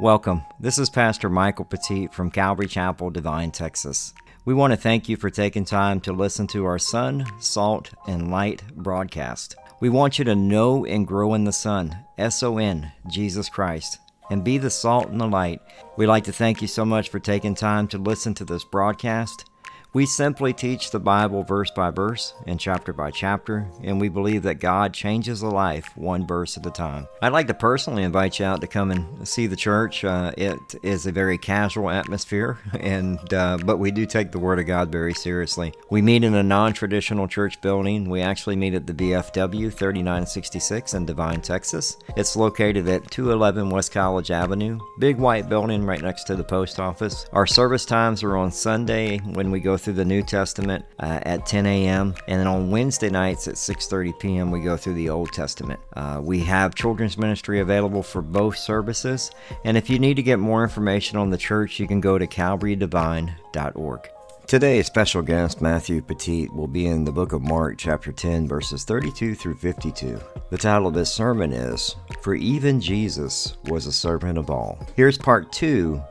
Welcome. This is Pastor Michael Petit from Calvary Chapel, Devine, Texas. We want to thank you for taking time to listen to our Son, Salt, and Light broadcast. We want you to know and grow in the Son, S O N, Jesus Christ, and be the salt and the light. We'd like to thank you so much for taking time to listen to this broadcast. We simply teach the Bible verse by verse and chapter by chapter, and we believe that God changes a life one verse at a time. I'd like to personally invite you out to come and see the church. Uh, it is a very casual atmosphere, and uh, but we do take the Word of God very seriously. We meet in a non-traditional church building. We actually meet at the VFW 3966 in Devine, Texas. It's located at 211 West College Avenue, big white building right next to the post office. Our service times are on Sunday when we go through the New Testament uh, at 10 a.m. and then on Wednesday nights at 6:30 p.m. we go through the Old Testament. Uh, we have children's ministry available for both services, and if you need to get more information on the church, you can go to calvarydevine.org. Today's special guest, Matthew Petit, will be in the book of Mark, chapter 10, verses 32 through 52. The title of this sermon is For Even Jesus Was a Servant of All. Here's part two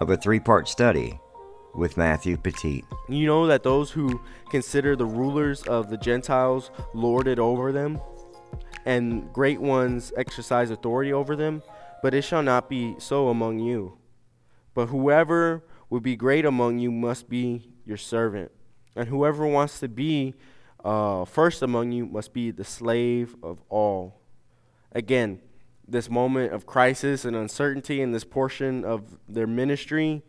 of a three part study with Matthew Petit. You know that those who consider the rulers of the Gentiles lord it over them, and great ones exercise authority over them, but it shall not be so among you. But whoever would be great among you must be your servant, and whoever wants to be uh, first among you must be the slave of all. Again, this moment of crisis and uncertainty in this portion of their ministry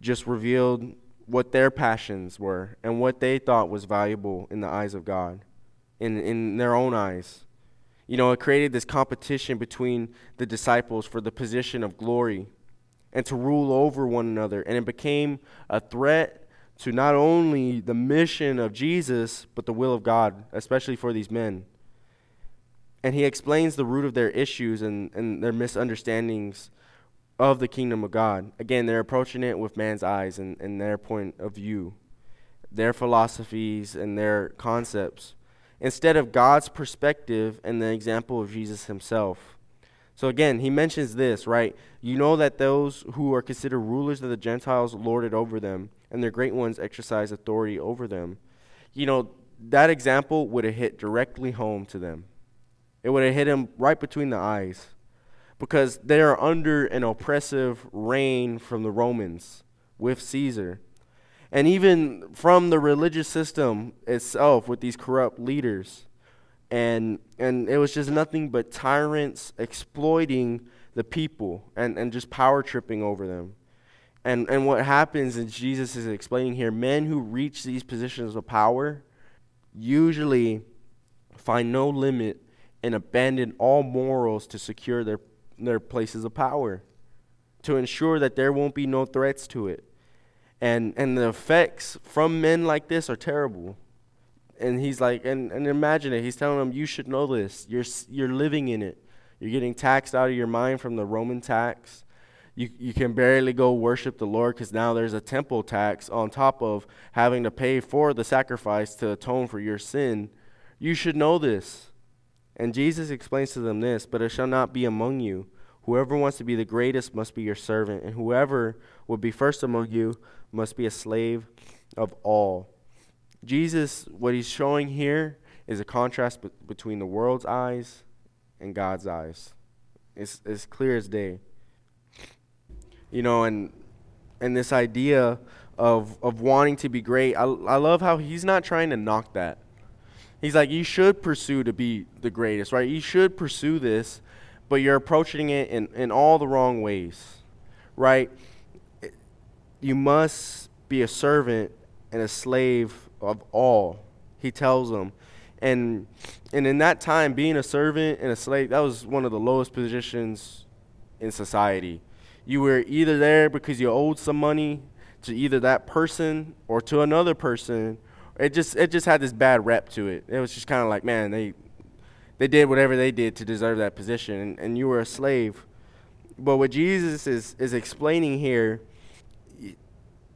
just revealed what their passions were and what they thought was valuable in the eyes of God, in, in their own eyes. You know, it created this competition between the disciples for the position of glory and to rule over one another. And it became a threat to not only the mission of Jesus, but the will of God, especially for these men. And he explains the root of their issues and, and their misunderstandings of the kingdom of God. Again, they're approaching it with man's eyes and, and their point of view, their philosophies and their concepts, instead of God's perspective and the example of Jesus himself. So again, he mentions this, right? You know that those who are considered rulers of the Gentiles lord it over them, and their great ones exercise authority over them. You know, that example would have hit directly home to them. It would have hit them right between the eyes because they are under an oppressive reign from the Romans with Caesar. And even from the religious system itself with these corrupt leaders. And, and it was just nothing but tyrants exploiting the people and, and just power tripping over them. And, and what happens, and Jesus is explaining here, men who reach these positions of power usually find no limit and abandon all morals to secure their their places of power to ensure that there won't be no threats to it. And and the effects from men like this are terrible. And he's like, and, and imagine it. He's telling them, you should know this. You're you're living in it. You're getting taxed out of your mind from the Roman tax. You you can barely go worship the Lord because now there's a temple tax on top of having to pay for the sacrifice to atone for your sin. You should know this. And Jesus explains to them this But it shall not be among you. Whoever wants to be the greatest must be your servant, and whoever would be first among you must be a slave of all. Jesus, what he's showing here is a contrast be- between the world's eyes and God's eyes. It's as clear as day. You know, and and this idea of of wanting to be great, I, I love how he's not trying to knock that. He's like, you should pursue to be the greatest, right? You should pursue this, but you're approaching it in, in all the wrong ways, right? You must be a servant and a slave of all, he tells them. And, and in that time, being a servant and a slave, that was one of the lowest positions in society. You were either there because you owed some money to either that person or to another person it just it just had this bad rep to it. It was just kind of like, man, they they did whatever they did to deserve that position, and, and you were a slave. But what Jesus is is explaining here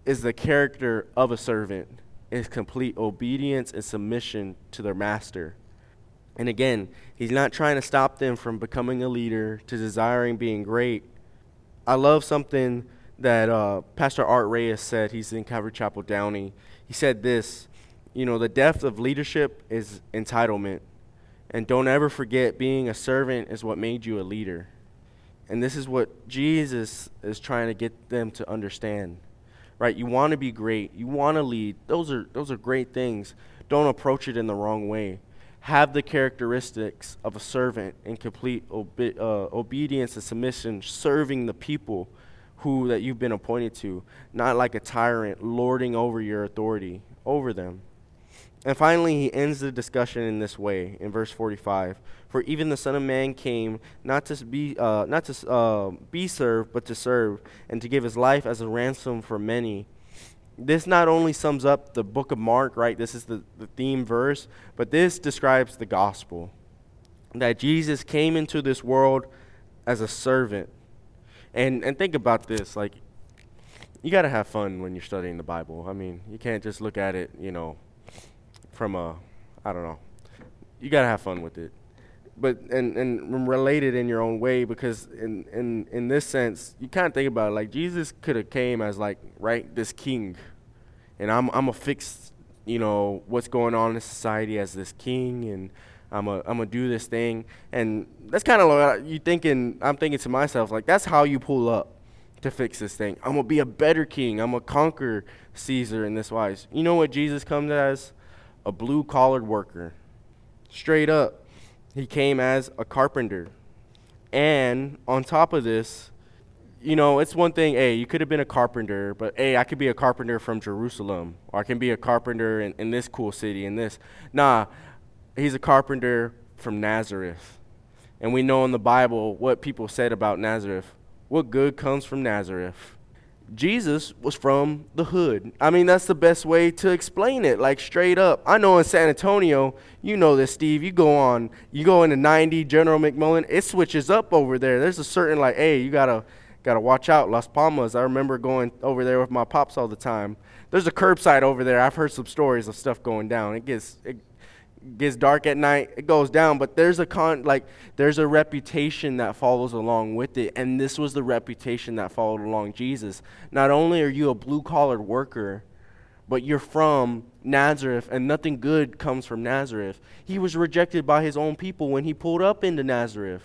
is the character of a servant, is complete obedience and submission to their master. And again, he's not trying to stop them from becoming a leader, to desiring being great. I love something that uh, Pastor Art Reyes said. He's in Calvary Chapel Downey. He said this you know, the depth of leadership is entitlement. And don't ever forget being a servant is what made you a leader. And this is what Jesus is trying to get them to understand. Right? You want to be great. You want to lead. Those are those are great things. Don't approach it in the wrong way. Have the characteristics of a servant in complete obe- uh, obedience and submission, serving the people who that you've been appointed to, not like a tyrant lording over your authority over them. And finally, he ends the discussion in this way in verse 45 For even the Son of Man came not to be, uh, not to, uh, be served, but to serve, and to give his life as a ransom for many. This not only sums up the book of Mark, right? This is the, the theme verse, but this describes the gospel. That Jesus came into this world as a servant. And, and think about this like, you got to have fun when you're studying the Bible. I mean, you can't just look at it, you know, from a, I don't know. You gotta have fun with it, but and and relate it in your own way because in in in this sense, you kind of think about it like Jesus could have came as like right this king, and I'm I'm a fix, you know, what's going on in society as this king and. I'm a, I'm gonna do this thing, and that's kind of like uh, you thinking. I'm thinking to myself, like that's how you pull up to fix this thing. I'm gonna be a better king. I'm gonna conquer Caesar in this wise. You know what Jesus comes as? A blue collared worker. Straight up, he came as a carpenter. And on top of this, you know, it's one thing, hey, you could have been a carpenter, but hey, I could be a carpenter from Jerusalem, or I can be a carpenter in, in this cool city, in this. Nah, he's a carpenter from Nazareth. And we know in the Bible what people said about Nazareth. What good comes from Nazareth? Jesus was from the hood. I mean, that's the best way to explain it, like straight up. I know in San Antonio, you know this, Steve. You go on, you go into 90 General McMullen, it switches up over there. There's a certain like, hey, you gotta gotta watch out. Las Palmas. I remember going over there with my pops all the time. There's a curbside over there. I've heard some stories of stuff going down. It gets it, gets dark at night, it goes down. But there's a con like there's a reputation that follows along with it, and this was the reputation that followed along Jesus. Not only are you a blue collared worker, but you're from Nazareth, and nothing good comes from Nazareth. He was rejected by his own people when he pulled up into Nazareth.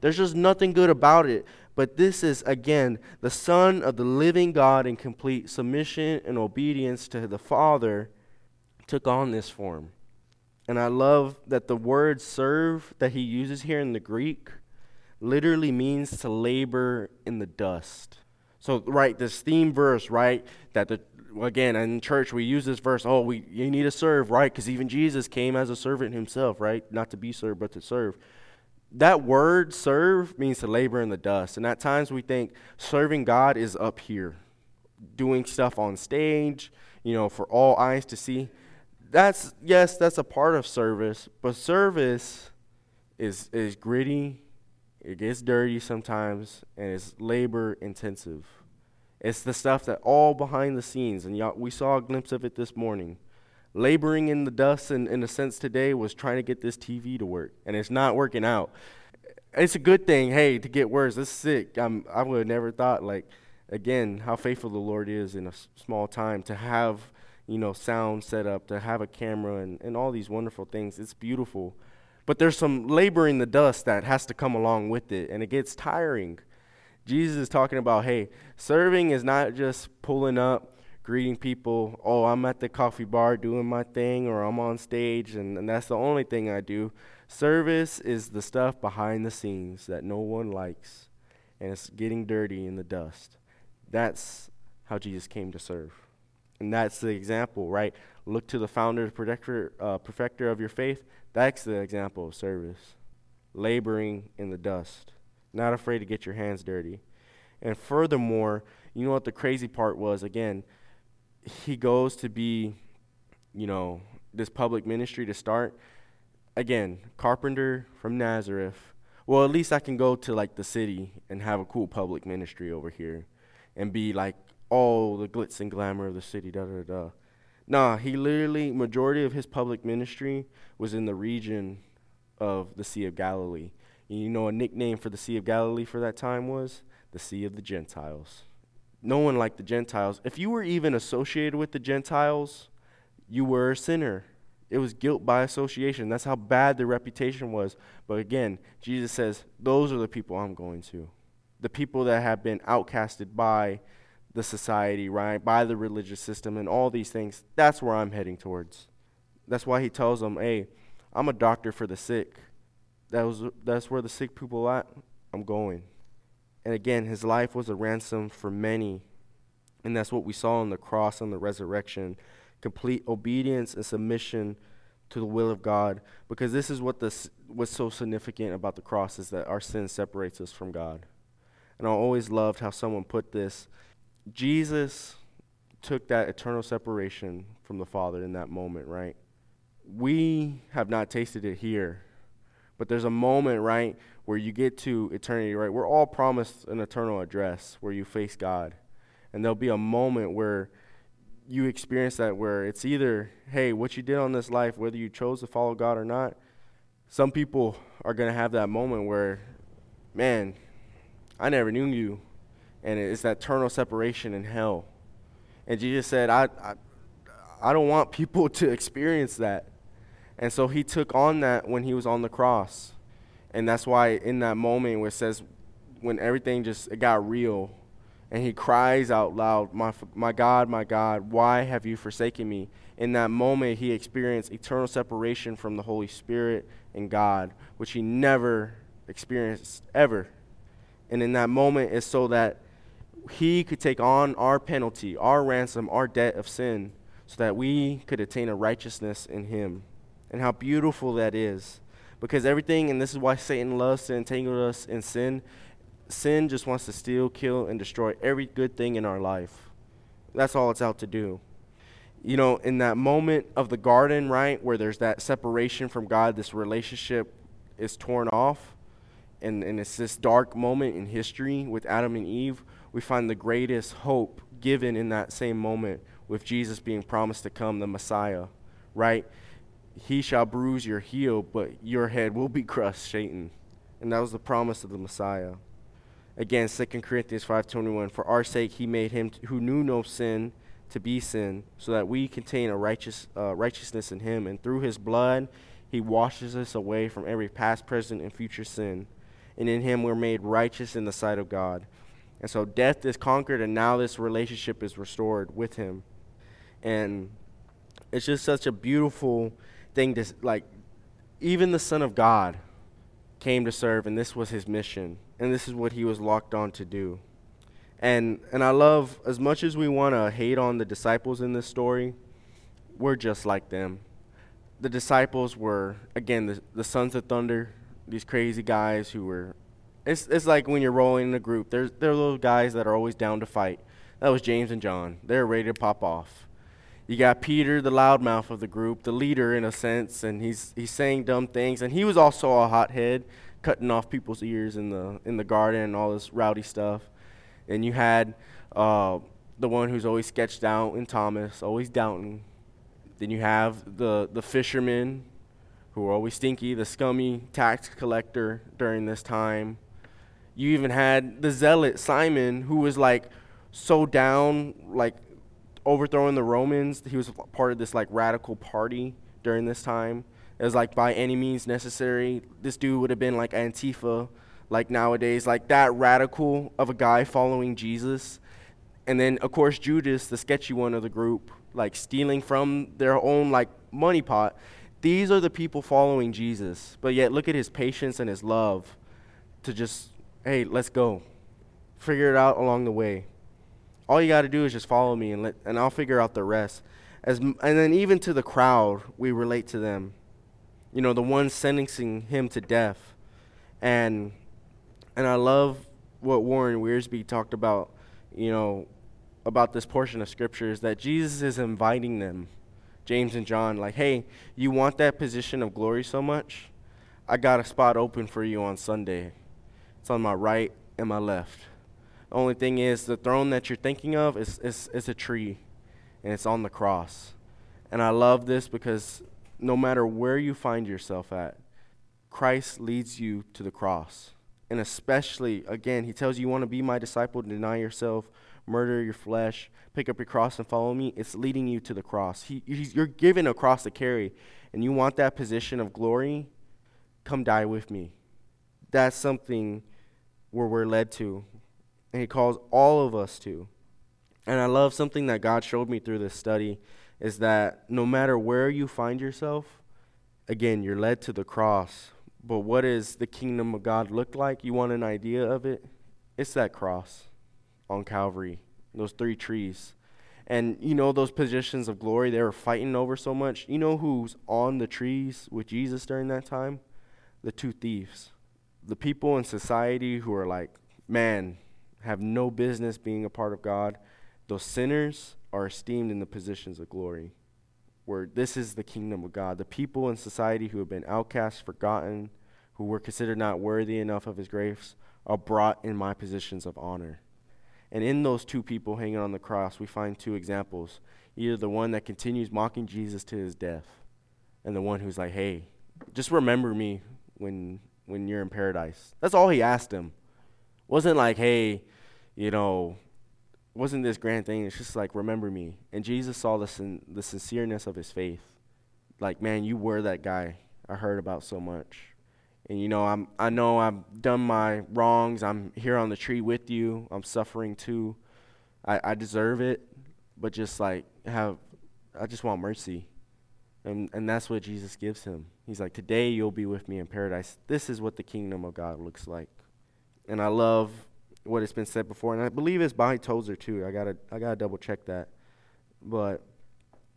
There's just nothing good about it. But this is, again, the Son of the living God in complete submission and obedience to the Father took on this form. And I love that the word serve that he uses here in the Greek literally means to labor in the dust. So, right, this theme verse, right, that the again in church we use this verse. Oh, we you need to serve, right? Because even Jesus came as a servant himself, right? Not to be served, but to serve. That word serve means to labor in the dust, and at times we think serving God is up here, doing stuff on stage, you know, for all eyes to see that's yes, that's a part of service, but service is is gritty, it gets dirty sometimes, and it's labor intensive. It's the stuff that all behind the scenes, and y'all, we saw a glimpse of it this morning. Laboring in the dust, and in a sense, today was trying to get this TV to work, and it's not working out. It's a good thing, hey, to get worse. It's sick. I'm, I would have never thought, like, again, how faithful the Lord is in a s- small time to have you know, sound set up, to have a camera and, and all these wonderful things. It's beautiful. But there's some labor in the dust that has to come along with it, and it gets tiring. Jesus is talking about, hey, serving is not just pulling up, greeting people, oh, I'm at the coffee bar doing my thing, or I'm on stage, and, and that's the only thing I do. Service is the stuff behind the scenes that no one likes, and it's getting dirty in the dust. That's how Jesus came to serve. And that's the example, right? Look to the founder, protector, uh, perfecter of your faith. That's the example of service. Laboring in the dust, not afraid to get your hands dirty. And furthermore, you know what the crazy part was? Again, he goes to be, you know, this public ministry to start. Again, carpenter from Nazareth. Well, at least I can go to like the city and have a cool public ministry over here and be like all the glitz and glamour of the city, da da da. Nah, he literally majority of his public ministry was in the region of the Sea of Galilee. You know, a nickname for the Sea of Galilee for that time was the the sea of the Gentiles. No one liked the Gentiles. If you were even associated with the Gentiles, you were a sinner. It was guilt by association. That's how bad the reputation was. But again, Jesus says, Those are the people I'm going to. The people that have been outcasted by the society, right? By the religious system and all these things. That's where I'm heading towards. That's why he tells them, Hey, I'm a doctor for the sick. That was, that's where the sick people at. I'm going. And again, his life was a ransom for many. And that's what we saw on the cross and the resurrection complete obedience and submission to the will of God. Because this is what this, what's so significant about the cross is that our sin separates us from God. And I always loved how someone put this. Jesus took that eternal separation from the Father in that moment, right? We have not tasted it here, but there's a moment, right, where you get to eternity, right? We're all promised an eternal address where you face God. And there'll be a moment where you experience that where it's either, hey, what you did on this life, whether you chose to follow God or not, some people are going to have that moment where, man, I never knew you. And it's that eternal separation in hell. And Jesus said, I, I, I don't want people to experience that. And so he took on that when he was on the cross. And that's why in that moment where it says, when everything just it got real, and he cries out loud, my, my God, my God, why have you forsaken me? In that moment, he experienced eternal separation from the Holy Spirit and God, which he never experienced ever. And in that moment, it's so that he could take on our penalty, our ransom, our debt of sin, so that we could attain a righteousness in him and how beautiful that is. Because everything, and this is why Satan loves to entangle us in sin, sin just wants to steal, kill, and destroy every good thing in our life. That's all it's out to do. You know, in that moment of the garden, right, where there's that separation from God, this relationship is torn off, and, and it's this dark moment in history with Adam and Eve, we find the greatest hope given in that same moment with Jesus being promised to come, the Messiah, right? he shall bruise your heel, but your head will be crushed, Satan. And that was the promise of the Messiah. Again, 2 Corinthians 5.21, For our sake he made him who knew no sin to be sin, so that we contain a righteous, uh, righteousness in him. And through his blood he washes us away from every past, present, and future sin. And in him we're made righteous in the sight of God. And so death is conquered, and now this relationship is restored with him. And it's just such a beautiful thing to like even the son of god came to serve and this was his mission and this is what he was locked on to do and and i love as much as we want to hate on the disciples in this story we're just like them the disciples were again the, the sons of thunder these crazy guys who were it's, it's like when you're rolling in a group there's there are those guys that are always down to fight that was james and john they're ready to pop off you got Peter, the loudmouth of the group, the leader in a sense, and he's he's saying dumb things, and he was also a hothead, cutting off people's ears in the in the garden and all this rowdy stuff. And you had uh, the one who's always sketched out in Thomas, always doubting. Then you have the the fishermen, who are always stinky, the scummy tax collector during this time. You even had the zealot Simon, who was like so down, like overthrowing the Romans. He was part of this like radical party during this time. It was like by any means necessary. This dude would have been like Antifa, like nowadays, like that radical of a guy following Jesus. And then of course Judas, the sketchy one of the group, like stealing from their own like money pot. These are the people following Jesus. But yet look at his patience and his love to just, hey, let's go. Figure it out along the way all you got to do is just follow me and let and I'll figure out the rest. As and then even to the crowd, we relate to them. You know, the ones sentencing him to death. And and I love what Warren Wiersbe talked about, you know, about this portion of scripture is that Jesus is inviting them, James and John, like, hey, you want that position of glory so much? I got a spot open for you on Sunday. It's on my right and my left. The only thing is, the throne that you're thinking of is, is, is a tree, and it's on the cross. And I love this because no matter where you find yourself at, Christ leads you to the cross. And especially, again, he tells you, you want to be my disciple, deny yourself, murder your flesh, pick up your cross and follow me. It's leading you to the cross. He, you're given a cross to carry, and you want that position of glory, come die with me. That's something where we're led to. And he calls all of us to. And I love something that God showed me through this study is that no matter where you find yourself, again, you're led to the cross. But what does the kingdom of God look like? You want an idea of it? It's that cross on Calvary, those three trees. And you know, those positions of glory they were fighting over so much. You know who's on the trees with Jesus during that time? The two thieves. The people in society who are like, man, have no business being a part of God those sinners are esteemed in the positions of glory, where this is the kingdom of God. The people in society who have been outcast, forgotten, who were considered not worthy enough of his grace, are brought in my positions of honor. And in those two people hanging on the cross, we find two examples either the one that continues mocking Jesus to his death, and the one who's like, hey, just remember me when, when you're in paradise. That's all he asked him. Wasn't like, hey, you know, wasn't this grand thing. It's just like, remember me. And Jesus saw the, sin- the sincereness of his faith. Like, man, you were that guy I heard about so much. And you know, I'm I know I've done my wrongs. I'm here on the tree with you. I'm suffering too. I, I deserve it, but just like have I just want mercy. And and that's what Jesus gives him. He's like, Today you'll be with me in paradise. This is what the kingdom of God looks like. And I love what has been said before, and I believe it's by Tozer too. I gotta I gotta double check that, but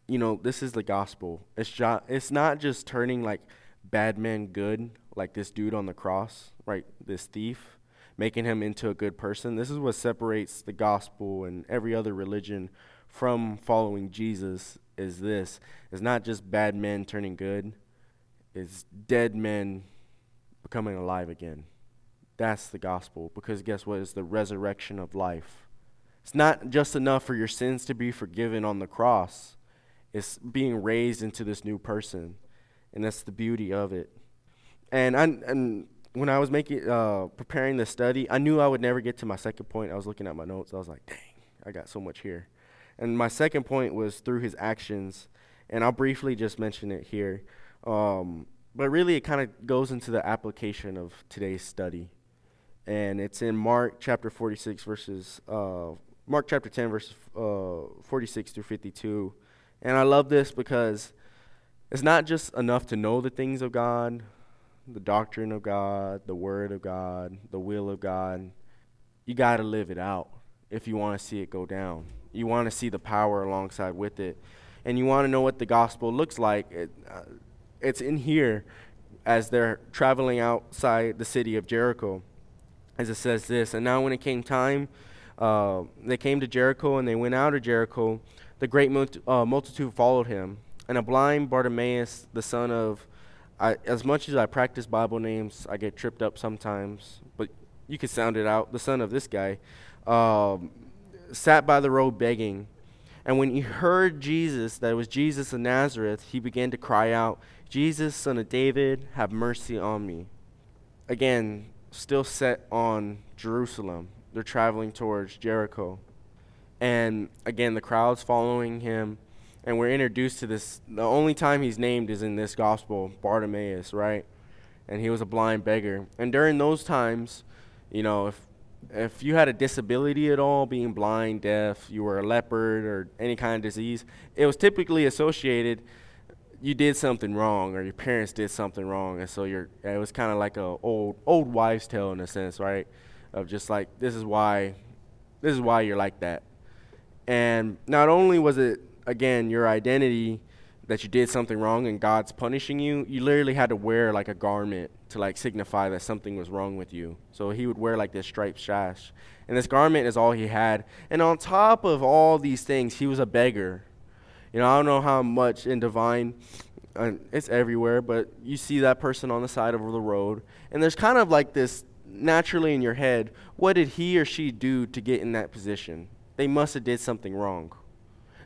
you know this is the gospel. It's jo- it's not just turning like bad men good, like this dude on the cross, right? This thief, making him into a good person. This is what separates the gospel and every other religion from following Jesus. Is this? It's not just bad men turning good. It's dead men becoming alive again. That's the gospel because guess what? It's the resurrection of life. It's not just enough for your sins to be forgiven on the cross, it's being raised into this new person. And that's the beauty of it. And I, and when I was making uh, preparing the study, I knew I would never get to my second point. I was looking at my notes. I was like, "Dang, I got so much here." And my second point was through his actions, and I'll briefly just mention it here. Um, but really, it kind of goes into the application of today's study and it's in Mark chapter 46 verses uh, Mark chapter 10 verses uh, 46 through 52. And I love this because it's not just enough to know the things of God, the doctrine of God, the word of God, the will of God. You got to live it out if you want to see it go down. You want to see the power alongside with it. And you want to know what the gospel looks like. It, uh, it's in here as they're traveling outside the city of Jericho as it says this And now, when it came time, uh, they came to Jericho, and they went out of Jericho. The great multi- uh, multitude followed him. And a blind Bartimaeus, the son of, I, as much as I practice Bible names, I get tripped up sometimes, but you can sound it out. The son of this guy um, sat by the road begging. And when he heard Jesus, that it was Jesus of Nazareth, he began to cry out, Jesus, son of David, have mercy on me. Again, still set on Jerusalem. They're traveling towards Jericho. And again, the crowd's following him. And we're introduced to this. The only time he's named is in this gospel, Bartimaeus, right? And he was a blind beggar. And during those times, you know, if if you had a disability at all, being blind, deaf, you were a leopard or any kind of disease, it was typically associated you did something wrong or your parents did something wrong. And so you're it was kind of like a old old wives tale in a sense right? Of just like this is why this is why you're like that. And not only was it again your identity that you did something wrong and god's punishing you you literally had to wear like a garment to like signify that something was wrong with you so he would wear like this striped sash and this garment is all he had and on top of all these things he was a beggar you know, I don't know how much in Devine it's everywhere, but you see that person on the side of the road, and there's kind of like this naturally in your head, what did he or she do to get in that position? They must have did something wrong.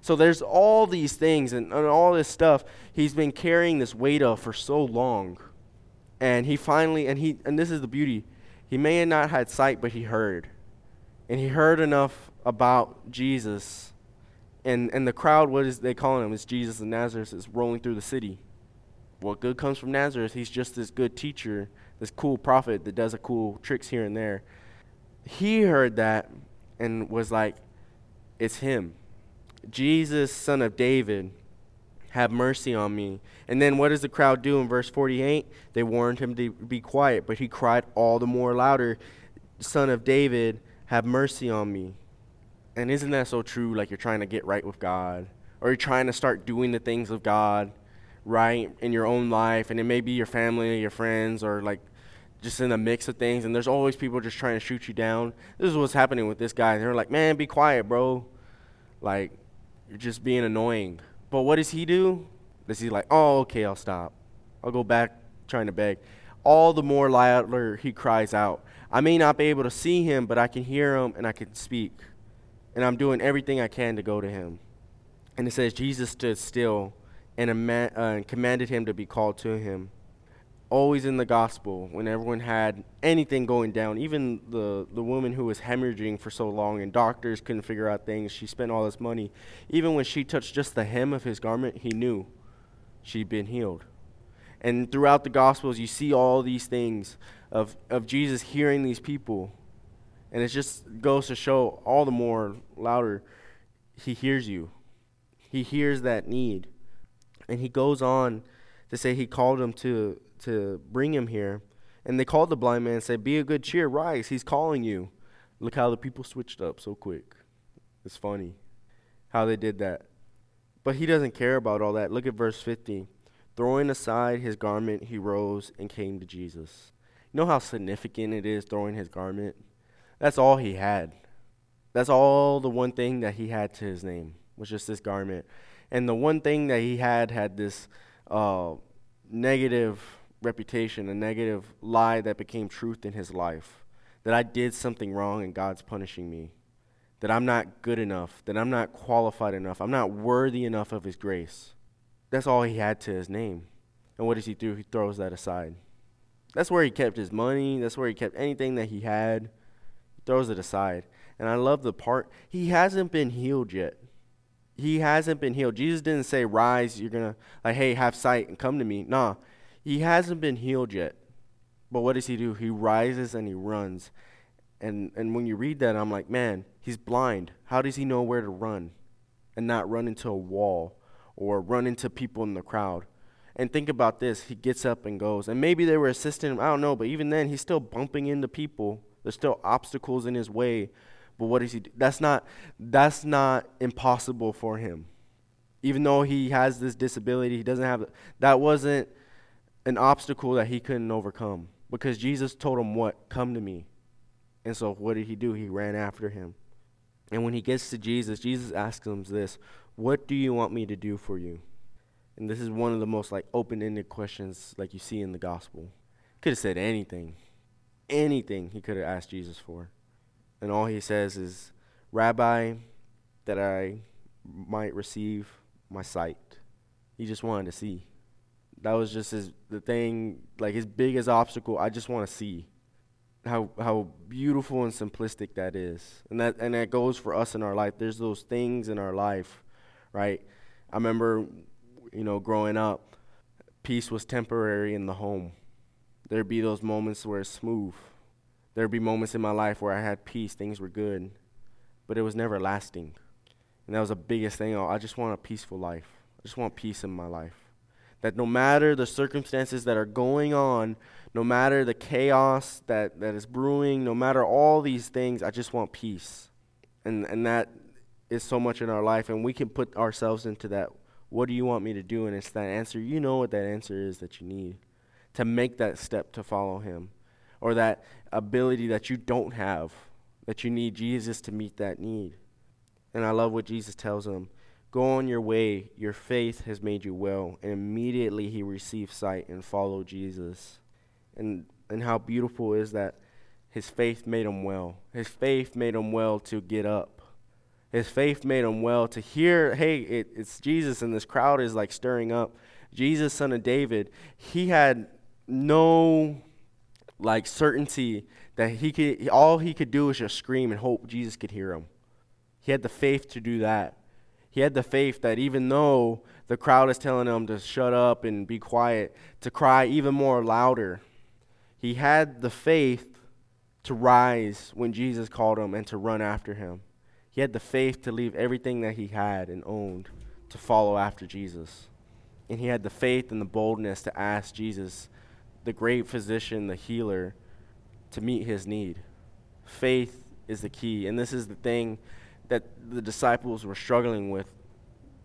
So there's all these things and, and all this stuff he's been carrying this weight of for so long. And he finally and he and this is the beauty. He may have not had sight, but he heard. And he heard enough about Jesus. And, and the crowd, what is they calling him? Is Jesus of Nazareth is rolling through the city. What good comes from Nazareth? He's just this good teacher, this cool prophet that does a cool tricks here and there. He heard that and was like, it's him. Jesus, son of David, have mercy on me. And then what does the crowd do in verse 48? They warned him to be quiet, but he cried all the more louder, Son of David, have mercy on me. And isn't that so true? Like you're trying to get right with God, or you're trying to start doing the things of God right in your own life, and it may be your family, your friends, or like just in a mix of things. And there's always people just trying to shoot you down. This is what's happening with this guy. They're like, man, be quiet, bro. Like, you're just being annoying. But what does he do? Does he like, oh, okay, I'll stop. I'll go back trying to beg. All the more louder he cries out. I may not be able to see him, but I can hear him and I can speak. And I'm doing everything I can to go to him. And it says, Jesus stood still and, uh, and commanded him to be called to him always in the gospel when everyone had anything going down. Even the, the woman who was hemorrhaging for so long and doctors couldn't figure out things, she spent all this money. Even when she touched just the hem of his garment, he knew she'd been healed. And throughout the gospels, you see all these things of, of Jesus hearing these people. And it just goes to show all the more louder, he hears you. He hears that need. And he goes on to say he called him to to bring him here. And they called the blind man and said, Be a good cheer, rise, he's calling you. Look how the people switched up so quick. It's funny how they did that. But he doesn't care about all that. Look at verse 50. Throwing aside his garment, he rose and came to Jesus. You know how significant it is throwing his garment? That's all he had. That's all the one thing that he had to his name was just this garment. And the one thing that he had had this uh, negative reputation, a negative lie that became truth in his life. That I did something wrong and God's punishing me. That I'm not good enough. That I'm not qualified enough. I'm not worthy enough of his grace. That's all he had to his name. And what does he do? He throws that aside. That's where he kept his money. That's where he kept anything that he had. He throws it aside. And I love the part, he hasn't been healed yet. He hasn't been healed. Jesus didn't say, Rise, you're going to, like, hey, have sight and come to me. Nah, he hasn't been healed yet. But what does he do? He rises and he runs. And and when you read that, I'm like, man, he's blind. How does he know where to run and not run into a wall or run into people in the crowd? And think about this. He gets up and goes. And maybe they were assisting him. I don't know. But even then, he's still bumping into people. There's still obstacles in his way. But what does he do? That's not, that's not impossible for him. Even though he has this disability, he doesn't have, that wasn't an obstacle that he couldn't overcome because Jesus told him what? Come to me. And so what did he do? He ran after him. And when he gets to Jesus, Jesus asks him this, "What do you want me to do for you?" And this is one of the most like open-ended questions like you see in the gospel. Could have said anything. Anything he could have asked Jesus for. And all he says is, "Rabbi, that I might receive my sight." He just wanted to see that was just his the thing like his biggest obstacle. I just want to see how how beautiful and simplistic that is. And that and that goes for us in our life. There's those things in our life right? I remember you know growing up peace was temporary in the home. There'd be those moments where it's smooth. There'd be moments in my life where i had peace things were good but it was never lasting. And that was the biggest thing. I just want a peaceful life. I just want peace in my life that no matter the circumstances that are going on, no matter the chaos that, that is brewing, no matter all these things, I just want peace. And, and that is so much in our life. And we can put ourselves into that. What do you want me to do? And it's that answer. You know what that answer is that you need to make that step to follow Him, or that ability that you don't have, that you need Jesus to meet that need. And I love what Jesus tells them. Go on your way, your faith has made you well. And immediately he received sight and followed Jesus. And, and how beautiful is that his faith made him well. His faith made him well to get up. His faith made him well to hear, hey, it, it's Jesus, and this crowd is like stirring up. Jesus, son of David, he had no like certainty that he could all he could do was just scream and hope Jesus could hear him. He had the faith to do that. He had the faith that even though the crowd is telling him to shut up and be quiet, to cry even more louder, he had the faith to rise when Jesus called him and to run after him. He had the faith to leave everything that he had and owned to follow after Jesus. And he had the faith and the boldness to ask Jesus, the great physician, the healer, to meet his need. Faith is the key. And this is the thing that the disciples were struggling with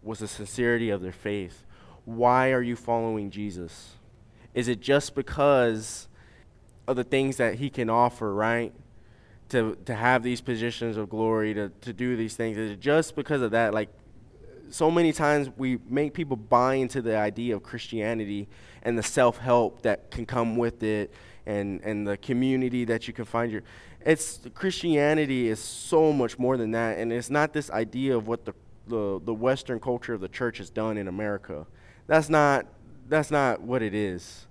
was the sincerity of their faith. Why are you following Jesus? Is it just because of the things that he can offer, right? To to have these positions of glory, to, to do these things. Is it just because of that? Like so many times we make people buy into the idea of Christianity and the self help that can come with it and, and the community that you can find your it's Christianity is so much more than that and it's not this idea of what the, the, the Western culture of the church has done in America. That's not that's not what it is.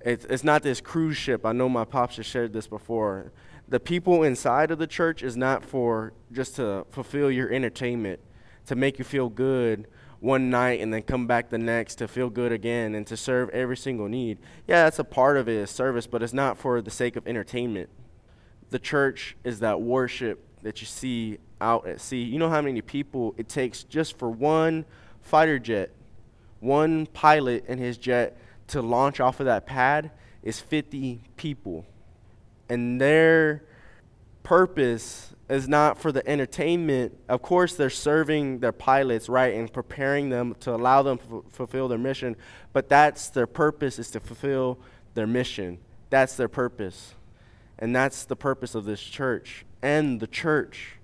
It's it's not this cruise ship. I know my pops has shared this before. The people inside of the church is not for just to fulfill your entertainment, to make you feel good one night and then come back the next to feel good again and to serve every single need. Yeah, that's a part of it is service, but it's not for the sake of entertainment. The church is that worship that you see out at sea. You know how many people it takes just for one fighter jet, one pilot and his jet to launch off of that pad is 50 people. And their purpose is not for the entertainment. Of course, they're serving their pilots, right, and preparing them to allow them to f- fulfill their mission, but that's their purpose is to fulfill their mission. That's their purpose. And that's the purpose of this church. And the church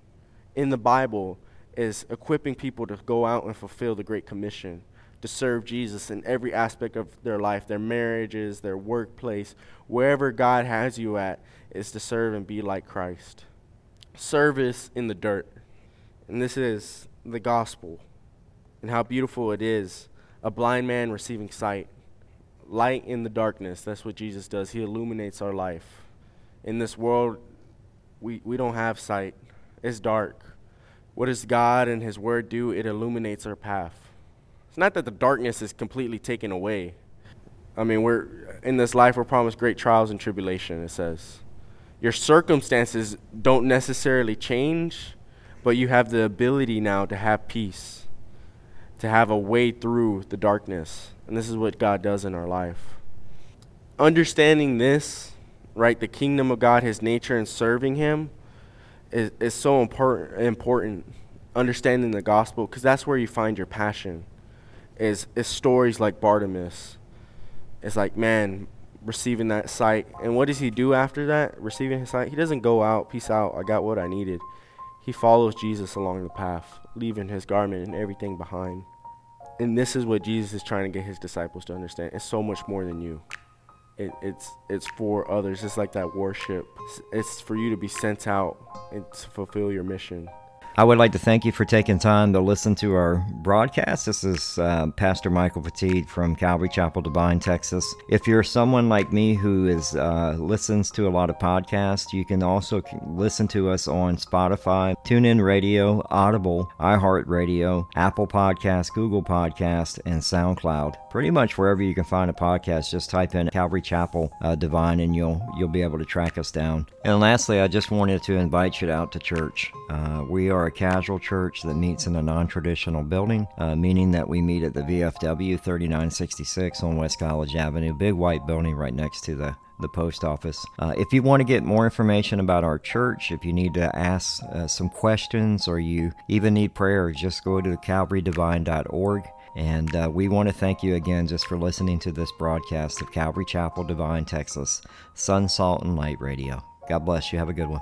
in the Bible is equipping people to go out and fulfill the Great Commission, to serve Jesus in every aspect of their life, their marriages, their workplace, wherever God has you at, is to serve and be like Christ service in the dirt. And this is the gospel and how beautiful it is a blind man receiving sight. Light in the darkness. That's what Jesus does. He illuminates our life. In this world, we, we don't have sight, it's dark. What does God and His Word do? It illuminates our path. It's not that the darkness is completely taken away. I mean, we're in this life, we're promised great trials and tribulation, it says your circumstances don't necessarily change, but you have the ability now to have peace, to have a way through the darkness. And this is what God does in our life. Understanding this, right, the kingdom of God, his nature, and serving him is, is so important, important. Understanding the gospel, because that's where you find your passion, is, is stories like Bartimaeus. It's like, man, receiving that sight. And what does he do after that? Receiving his sight? He doesn't go out, peace out, I got what I needed. He follows Jesus along the path, leaving his garment and everything behind. And this is what Jesus is trying to get his disciples to understand. It's so much more than you. It, it's it's for others. It's like that worship. It's, for you to be sent out and to fulfill your mission. I would like to thank you for taking time to listen to our broadcast. This is uh, Pastor Michael Petit from Calvary Chapel, Devine, Texas. If you're someone like me who is uh, listens to a lot of podcasts, you can also listen to us on Spotify, TuneIn Radio, Audible, iHeartRadio, Apple Podcast, Google Podcast, and SoundCloud. Pretty much wherever you can find a podcast, just type in Calvary Chapel uh, Devine, and you'll you'll be able to track us down. And lastly, I just wanted to invite you out to church. Uh, we are a casual church that meets in a non traditional building, uh, meaning that we meet at the VFW 3966 on West College Avenue, big white building right next to the the post office. Uh, if you want to get more information about our church, if you need to ask uh, some questions or you even need prayer, just go to calvarydevine.org. And uh, we want to thank you again just for listening to this broadcast of Calvary Chapel, Devine, Texas, Son, Salt, and Light Radio. God bless you. Have a good one.